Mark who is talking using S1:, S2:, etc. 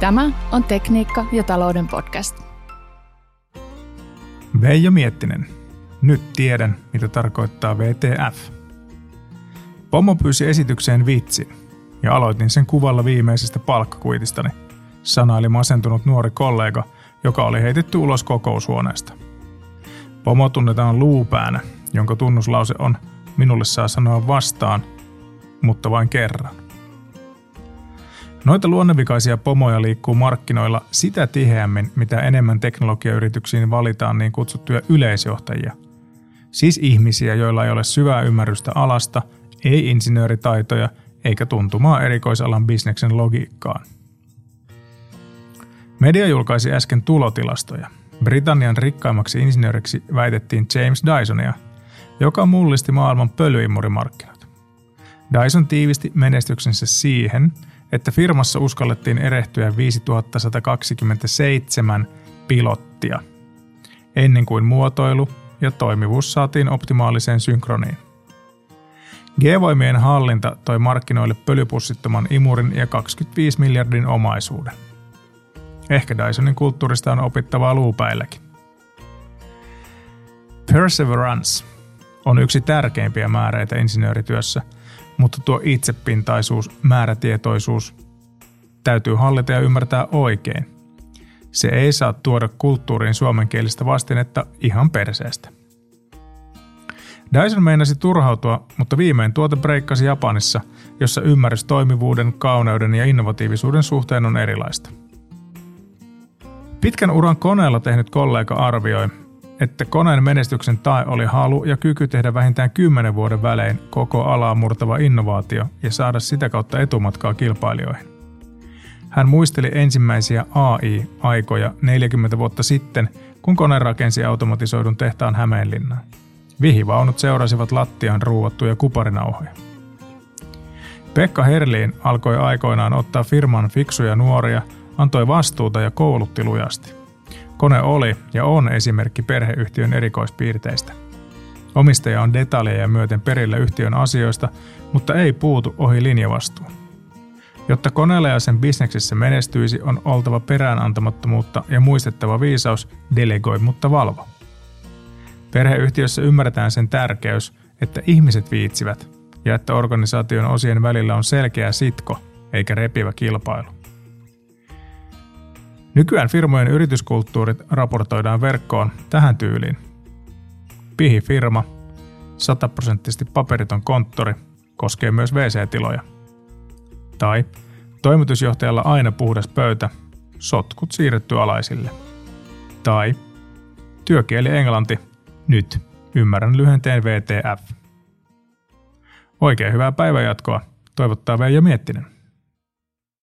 S1: Tämä on Tekniikka ja talouden podcast.
S2: Veijo Miettinen. Nyt tiedän, mitä tarkoittaa VTF. Pomo pyysi esitykseen vitsi ja aloitin sen kuvalla viimeisestä palkkakuitistani, sanaili masentunut nuori kollega, joka oli heitetty ulos kokoushuoneesta. Pomo tunnetaan luupäänä, jonka tunnuslause on minulle saa sanoa vastaan, mutta vain kerran. Noita luonnevikaisia pomoja liikkuu markkinoilla sitä tiheämmin, mitä enemmän teknologiayrityksiin valitaan niin kutsuttuja yleisjohtajia. Siis ihmisiä, joilla ei ole syvää ymmärrystä alasta, ei insinööritaitoja eikä tuntumaa erikoisalan bisneksen logiikkaan. Media julkaisi äsken tulotilastoja. Britannian rikkaimmaksi insinööriksi väitettiin James Dysonia, joka mullisti maailman pölyimurimarkkinat. Dyson tiivisti menestyksensä siihen – että firmassa uskallettiin erehtyä 5127 pilottia, ennen kuin muotoilu ja toimivuus saatiin optimaaliseen synkroniin. G-voimien hallinta toi markkinoille pölypussittoman imurin ja 25 miljardin omaisuuden. Ehkä Dysonin kulttuurista on opittavaa luupäilläkin. Perseverance on yksi tärkeimpiä määreitä insinöörityössä – mutta tuo itsepintaisuus, määrätietoisuus täytyy hallita ja ymmärtää oikein. Se ei saa tuoda kulttuuriin suomenkielistä vastinetta ihan perseestä. Dyson meinasi turhautua, mutta viimein tuote breikkasi Japanissa, jossa ymmärrys toimivuuden, kauneuden ja innovatiivisuuden suhteen on erilaista. Pitkän uran koneella tehnyt kollega arvioi, että koneen menestyksen tae oli halu ja kyky tehdä vähintään 10 vuoden välein koko alaa murtava innovaatio ja saada sitä kautta etumatkaa kilpailijoihin. Hän muisteli ensimmäisiä AI-aikoja 40 vuotta sitten, kun kone rakensi automatisoidun tehtaan Hämeenlinnaan. Vihivaunut seurasivat lattiaan ruuvattuja kuparinauhoja. Pekka Herliin alkoi aikoinaan ottaa firman fiksuja nuoria, antoi vastuuta ja koulutti lujasti. Kone oli ja on esimerkki perheyhtiön erikoispiirteistä. Omistaja on detaljeja myöten perillä yhtiön asioista, mutta ei puutu ohi linjavastuu. Jotta koneella ja sen bisneksessä menestyisi, on oltava peräänantamattomuutta ja muistettava viisaus delegoi, mutta valvo. Perheyhtiössä ymmärretään sen tärkeys, että ihmiset viitsivät ja että organisaation osien välillä on selkeä sitko eikä repivä kilpailu. Nykyään firmojen yrityskulttuurit raportoidaan verkkoon tähän tyyliin. Pihi firma, sataprosenttisesti paperiton konttori, koskee myös WC-tiloja. Tai toimitusjohtajalla aina puhdas pöytä, sotkut siirretty alaisille. Tai työkieli englanti, nyt, ymmärrän lyhenteen VTF. Oikein hyvää päivänjatkoa, toivottaa Veijo Miettinen.